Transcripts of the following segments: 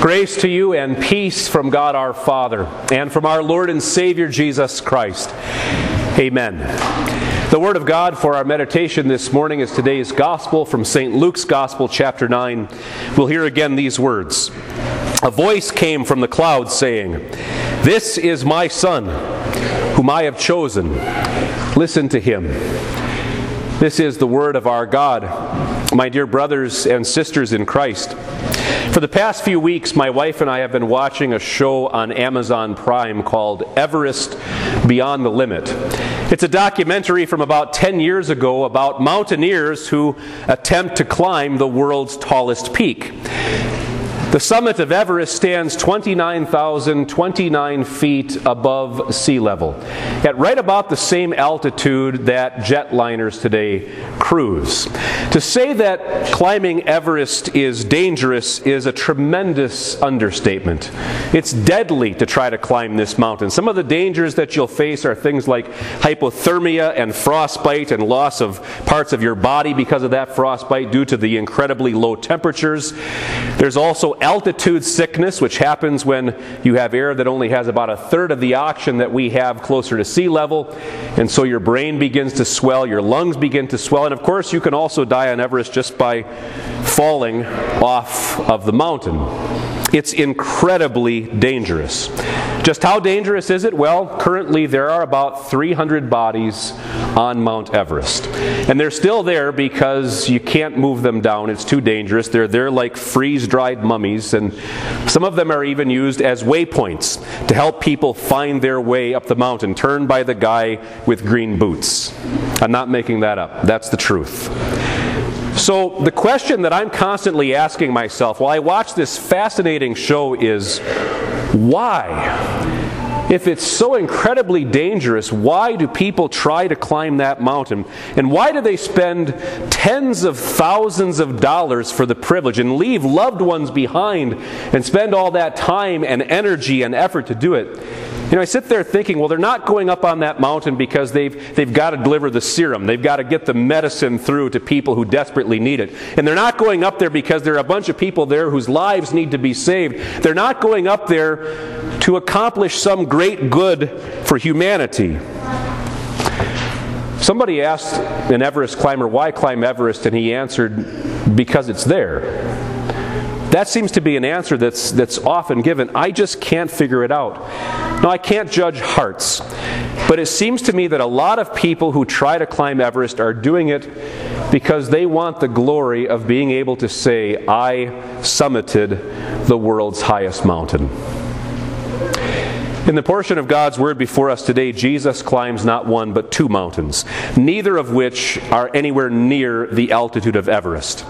Grace to you and peace from God our Father and from our Lord and Savior Jesus Christ. Amen. The Word of God for our meditation this morning is today's Gospel from St. Luke's Gospel, chapter 9. We'll hear again these words A voice came from the clouds saying, This is my Son, whom I have chosen. Listen to him. This is the Word of our God. My dear brothers and sisters in Christ, for the past few weeks, my wife and I have been watching a show on Amazon Prime called Everest Beyond the Limit. It's a documentary from about 10 years ago about mountaineers who attempt to climb the world's tallest peak. The summit of Everest stands 29,029 feet above sea level, at right about the same altitude that jetliners today cruise. To say that climbing Everest is dangerous is a tremendous understatement. It's deadly to try to climb this mountain. Some of the dangers that you'll face are things like hypothermia and frostbite and loss of parts of your body because of that frostbite due to the incredibly low temperatures. There's also altitude sickness, which happens when you have air that only has about a third of the oxygen that we have closer to sea level. And so your brain begins to swell, your lungs begin to swell. And of course, you can also die on Everest just by falling off of the mountain. It's incredibly dangerous. Just how dangerous is it? Well, currently there are about 300 bodies on Mount Everest. And they're still there because you can't move them down. It's too dangerous. They're there like freeze dried mummies, and some of them are even used as waypoints to help people find their way up the mountain, turned by the guy with green boots. I'm not making that up, that's the truth. So, the question that I'm constantly asking myself while I watch this fascinating show is why? If it's so incredibly dangerous, why do people try to climb that mountain? And why do they spend tens of thousands of dollars for the privilege and leave loved ones behind and spend all that time and energy and effort to do it? You know, I sit there thinking, well, they're not going up on that mountain because they've, they've got to deliver the serum. They've got to get the medicine through to people who desperately need it. And they're not going up there because there are a bunch of people there whose lives need to be saved. They're not going up there to accomplish some great good for humanity. Somebody asked an Everest climber, why climb Everest? And he answered, because it's there. That seems to be an answer that's, that's often given. I just can't figure it out. Now, I can't judge hearts, but it seems to me that a lot of people who try to climb Everest are doing it because they want the glory of being able to say, I summited the world's highest mountain. In the portion of God's Word before us today, Jesus climbs not one but two mountains, neither of which are anywhere near the altitude of Everest.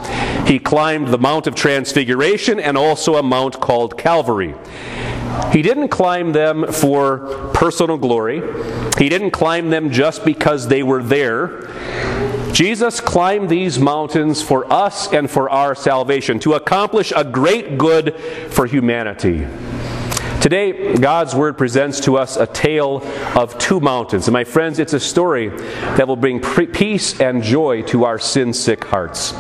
He climbed the Mount of Transfiguration and also a mount called Calvary. He didn't climb them for personal glory. He didn't climb them just because they were there. Jesus climbed these mountains for us and for our salvation, to accomplish a great good for humanity. Today, God's Word presents to us a tale of two mountains. And my friends, it's a story that will bring peace and joy to our sin sick hearts.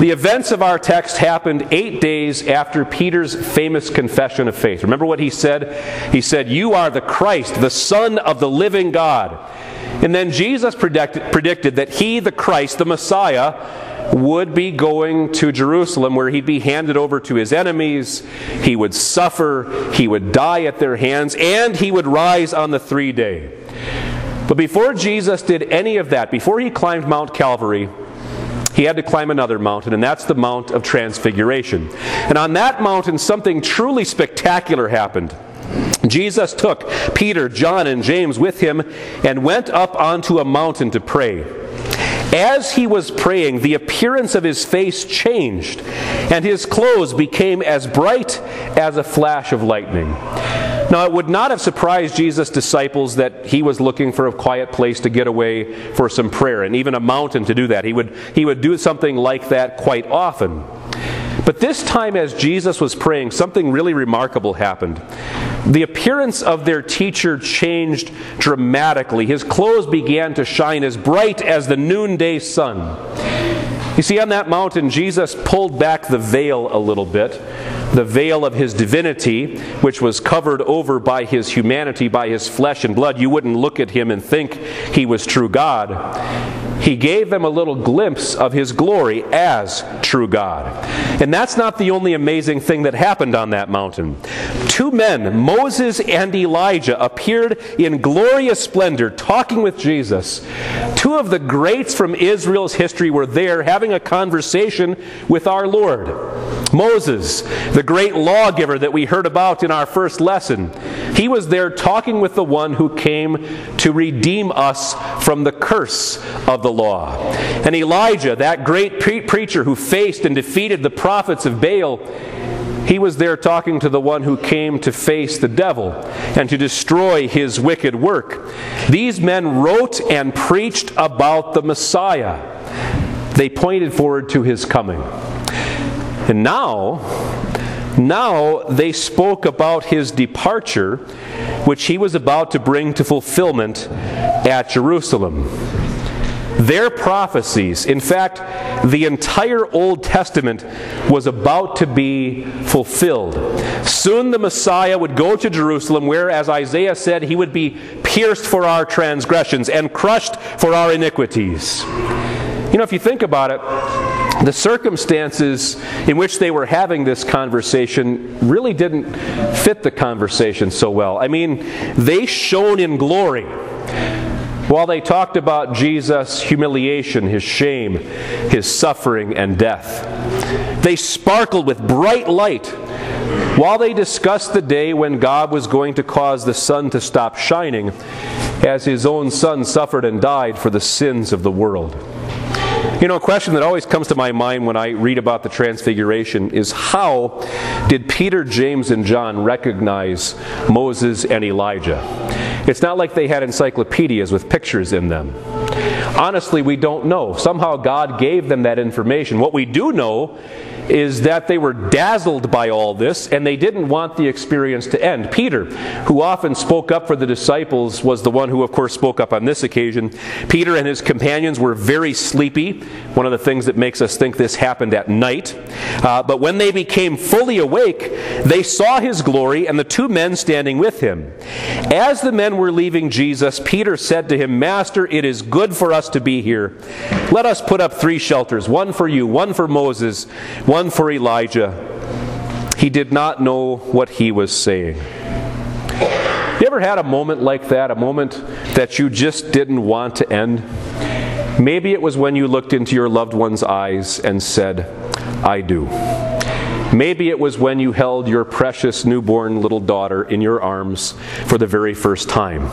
The events of our text happened eight days after Peter's famous confession of faith. Remember what he said? He said, You are the Christ, the Son of the living God. And then Jesus predicted, predicted that he, the Christ, the Messiah, would be going to Jerusalem where he'd be handed over to his enemies, he would suffer, he would die at their hands, and he would rise on the three day. But before Jesus did any of that, before he climbed Mount Calvary, he had to climb another mountain, and that's the Mount of Transfiguration. And on that mountain, something truly spectacular happened. Jesus took Peter, John, and James with him and went up onto a mountain to pray. As he was praying, the appearance of his face changed, and his clothes became as bright as a flash of lightning. Now, it would not have surprised Jesus' disciples that he was looking for a quiet place to get away for some prayer, and even a mountain to do that. He would, he would do something like that quite often. But this time, as Jesus was praying, something really remarkable happened. The appearance of their teacher changed dramatically. His clothes began to shine as bright as the noonday sun. You see, on that mountain, Jesus pulled back the veil a little bit, the veil of his divinity, which was covered over by his humanity, by his flesh and blood. You wouldn't look at him and think he was true God. He gave them a little glimpse of his glory as true God. And that's not the only amazing thing that happened on that mountain. Two men, Moses and Elijah, appeared in glorious splendor talking with Jesus. Two of the greats from Israel's history were there having a conversation with our Lord. Moses, the great lawgiver that we heard about in our first lesson, he was there talking with the one who came to redeem us from the curse of the law. And Elijah, that great pre- preacher who faced and defeated the prophets of Baal, he was there talking to the one who came to face the devil and to destroy his wicked work. These men wrote and preached about the Messiah. They pointed forward to his coming. And now, now they spoke about his departure, which he was about to bring to fulfillment at Jerusalem. Their prophecies, in fact, the entire Old Testament was about to be fulfilled. Soon the Messiah would go to Jerusalem, where, as Isaiah said, he would be pierced for our transgressions and crushed for our iniquities. You know, if you think about it, the circumstances in which they were having this conversation really didn't fit the conversation so well. I mean, they shone in glory while they talked about Jesus' humiliation, his shame, his suffering, and death. They sparkled with bright light while they discussed the day when God was going to cause the sun to stop shining, as his own son suffered and died for the sins of the world. You know, a question that always comes to my mind when I read about the Transfiguration is how did Peter, James, and John recognize Moses and Elijah? It's not like they had encyclopedias with pictures in them. Honestly, we don't know. Somehow God gave them that information. What we do know is that they were dazzled by all this and they didn't want the experience to end. Peter, who often spoke up for the disciples, was the one who, of course, spoke up on this occasion. Peter and his companions were very sleepy, one of the things that makes us think this happened at night. Uh, but when they became fully awake, they saw his glory and the two men standing with him. As the men were leaving Jesus, Peter said to him, Master, it is good for us to be here. Let us put up three shelters one for you, one for Moses, one for Elijah. He did not know what he was saying. You ever had a moment like that, a moment that you just didn't want to end? Maybe it was when you looked into your loved one's eyes and said, I do. Maybe it was when you held your precious newborn little daughter in your arms for the very first time.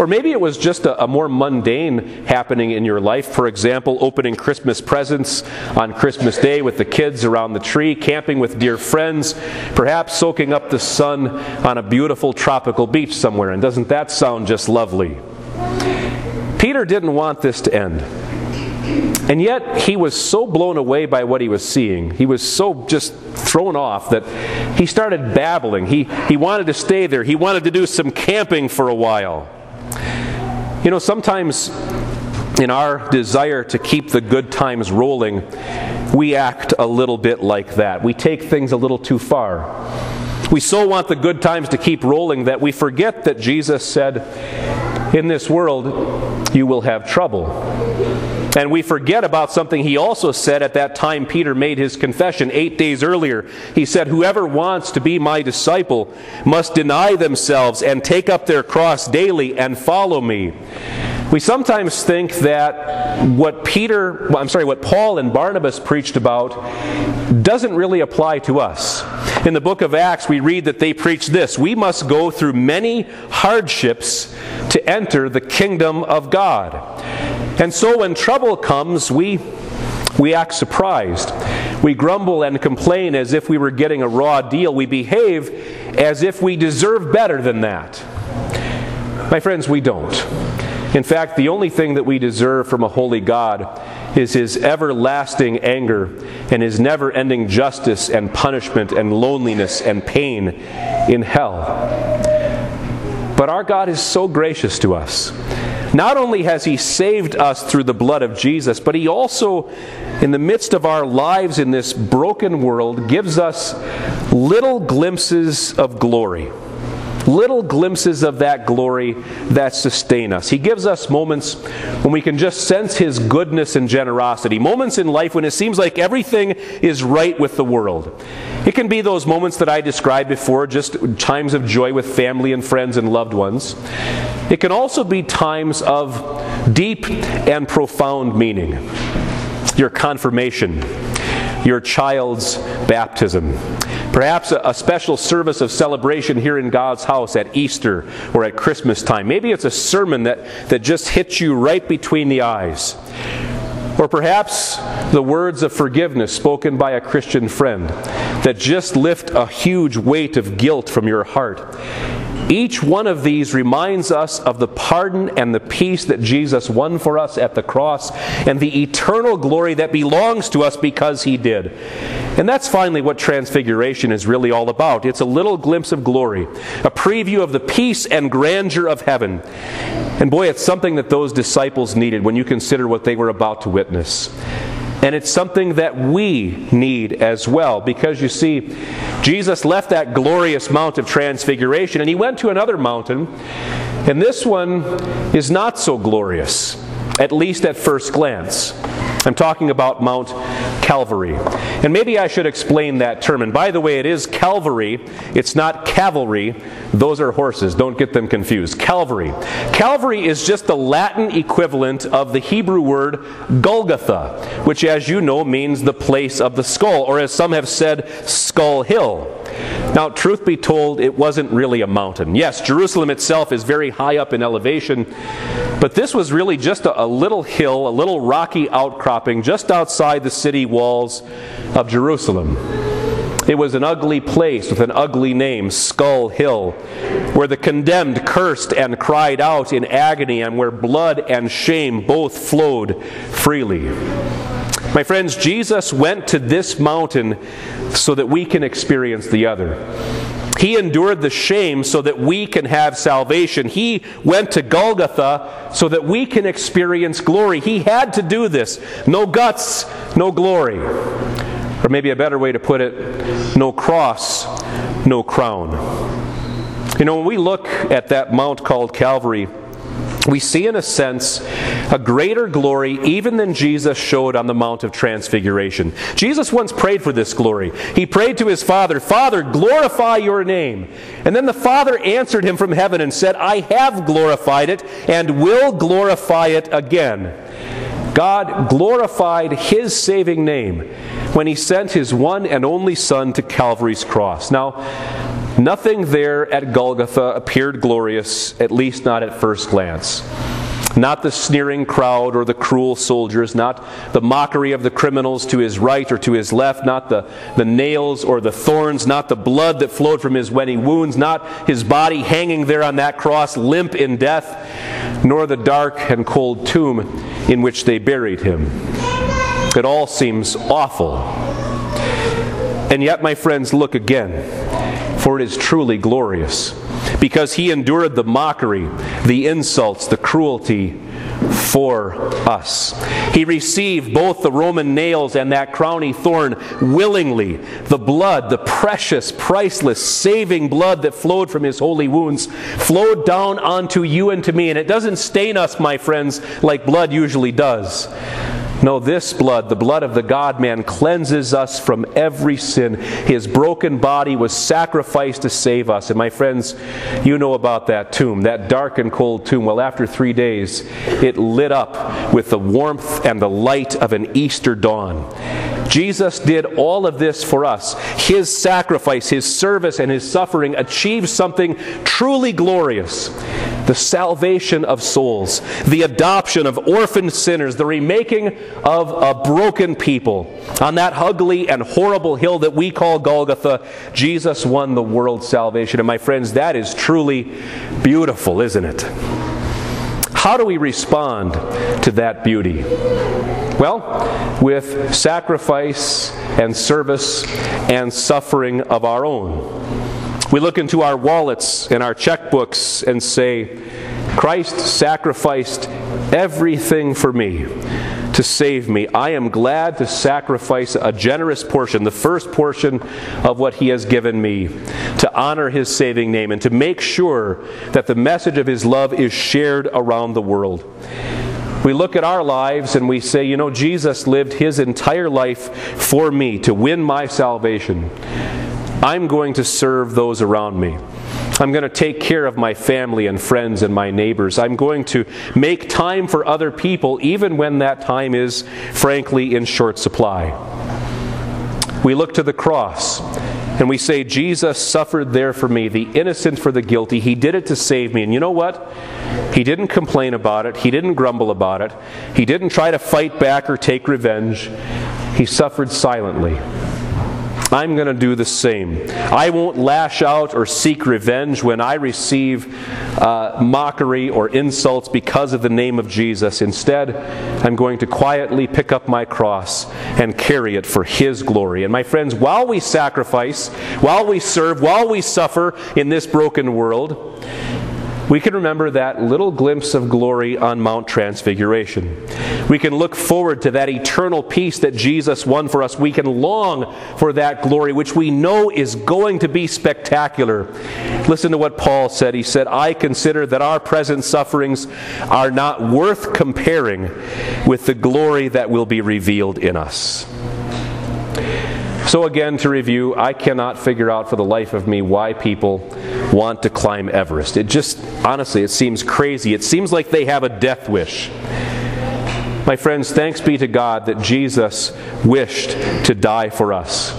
Or maybe it was just a, a, more mundane happening in your life. For example, opening Christmas presents on Christmas Day with the kids around the tree, camping with dear friends, perhaps soaking up the sun on a beautiful tropical beach somewhere. And doesn't that sound just lovely? Peter didn't want this to end. And yet, he was so blown away by what he was seeing. He was so just thrown off that he started babbling. He, he wanted to stay there. He wanted to do some camping for a while. You know, sometimes in our desire to keep the good times rolling, we act a little bit like that. We take things a little too far. We so want the good times to keep rolling that we forget that Jesus said, In this world, you will have trouble. And we forget about something he also said at that time Peter made his confession eight days earlier. He said, Whoever wants to be my disciple must deny themselves and take up their cross daily and follow me. We sometimes think that what Peter, well, I'm sorry, what Paul and Barnabas preached about doesn't really apply to us. In the book of Acts, we read that they preached this We must go through many hardships to enter the kingdom of God. And so when trouble comes, we we act surprised. We grumble and complain as if we were getting a raw deal. We behave as if we deserve better than that. My friends, we don't. In fact, the only thing that we deserve from a holy God is his everlasting anger and his never ending justice and punishment and loneliness and pain in hell. But our God is so gracious to us. Not only has He saved us through the blood of Jesus, but He also, in the midst of our lives in this broken world, gives us little glimpses of glory little glimpses of that glory that sustain us. He gives us moments when we can just sense His goodness and generosity, moments in life when it seems like everything is right with the world. It can be those moments that I described before, just times of joy with family and friends and loved ones. It can also be times of deep and profound meaning. Your confirmation, your child's baptism, Perhaps a, a, special service of celebration here in God's house at Easter or at Christmas time. Maybe it's a sermon that, that just hits you right between the eyes. Or perhaps the words of forgiveness spoken by a Christian friend that just lift a huge weight of guilt from your heart. Each one of these reminds us of the pardon and the peace that Jesus won for us at the cross and the eternal glory that belongs to us because he did. And that's finally what Transfiguration is really all about. It's a little glimpse of glory, a preview of the peace and grandeur of heaven. And boy, it's something that those disciples needed when you consider what they were about to witness. And it's something that we need as well because you see, Jesus left that glorious Mount of Transfiguration and he went to another mountain, and this one is not so glorious, at least at first glance. I'm talking about Mount Calvary. And maybe I should explain that term. And by the way, it is Calvary, it's not cavalry. Those are horses. Don't get them confused. Calvary. Calvary is just the Latin equivalent of the Hebrew word Golgotha, which, as you know, means the place of the skull, or as some have said, Skull Hill. Now, truth be told, it wasn't really a mountain. Yes, Jerusalem itself is very high up in elevation, but this was really just a, a, little hill, a little rocky outcropping just outside the city walls of Jerusalem. It was an ugly place with an ugly name, Skull Hill, where the condemned cursed and cried out in agony, and where blood and shame both flowed freely. My friends, Jesus went to this mountain so that we can experience the other. He endured the shame so that we can have salvation. He went to Golgotha so that we can experience glory. He had to do this. No guts, no glory. Or maybe a better way to put it no cross, no crown. You know, when we look at that mount called Calvary, we see, in a sense, a greater glory even than Jesus showed on the Mount of Transfiguration. Jesus once prayed for this glory. He prayed to his Father, Father, glorify your name. And then the Father answered him from heaven and said, I have glorified it and will glorify it again. God glorified his saving name when he sent his one and only Son to Calvary's cross. Now, Nothing there at Golgotha appeared glorious, at least not at first glance. Not the sneering crowd or the cruel soldiers, not the mockery of the criminals to his right or to his left, not the, the nails or the thorns, not the blood that flowed from his wedding wounds, not his body hanging there on that cross, limp in death, nor the dark and cold tomb in which they buried him. It all seems awful. And yet, my friends, look again for it is truly glorious. Because he endured the mockery, the insults, the cruelty for us. He received both the Roman nails and that crowning thorn willingly. The blood, the precious, priceless, saving blood that flowed from his holy wounds, flowed down onto you and to me. And it doesn't stain us, my friends, like blood usually does. No, this blood, the blood of the God man, cleanses us from every sin. His broken body was sacrificed to save us. And my friends, you know about that tomb, that dark and cold tomb. Well, after three days, it lit up with the warmth and the light of an Easter dawn. Jesus did all of this for us. His sacrifice, His service, and His suffering achieved something truly glorious the salvation of souls, the adoption of orphaned sinners, the remaking of a broken people. On that ugly and horrible hill that we call Golgotha, Jesus won the world's salvation. And my friends, that is truly beautiful, isn't it? How do we respond to that beauty? Well, with sacrifice and service and suffering of our own. We look into our wallets and our checkbooks and say, Christ sacrificed everything for me to save me. I am glad to sacrifice a generous portion, the first portion of what He has given me, to honor His saving name and to make sure that the message of His love is shared around the world. We look at our lives and we say, you know, Jesus lived His entire life for me to win my salvation. I'm going to serve those around me. I'm going to take care of my family and friends and my neighbors. I'm going to make time for other people, even when that time is, frankly, in short supply. We look to the cross and we say, Jesus suffered there for me, the innocent for the guilty. He did it to save me. And you know what? He didn't complain about it, he didn't grumble about it, he didn't try to fight back or take revenge. He suffered silently. I'm going to do the same. I won't lash out or seek revenge when I receive uh, mockery or insults because of the name of Jesus. Instead, I'm going to quietly pick up my cross and carry it for His glory. And my friends, while we sacrifice, while we serve, while we suffer in this broken world, we can remember that little glimpse of glory on Mount Transfiguration. We can look forward to that eternal peace that Jesus won for us. We can long for that glory, which we know is going to be spectacular. Listen to what Paul said. He said, I consider that our present sufferings are not worth comparing with the glory that will be revealed in us. So, again, to review, I cannot figure out for the life of me why people want to climb Everest. It just, honestly, it seems crazy. It seems like they have a death wish. My friends, thanks be to God that Jesus wished to die for us.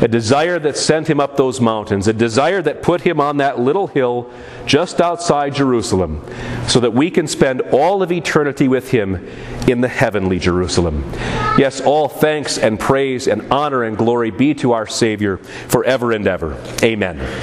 A desire that sent him up those mountains, a desire that put him on that little hill just outside Jerusalem, so that we can spend all of eternity with him in the heavenly Jerusalem. Yes, all thanks and praise and honor and glory be to our Savior forever and ever. Amen.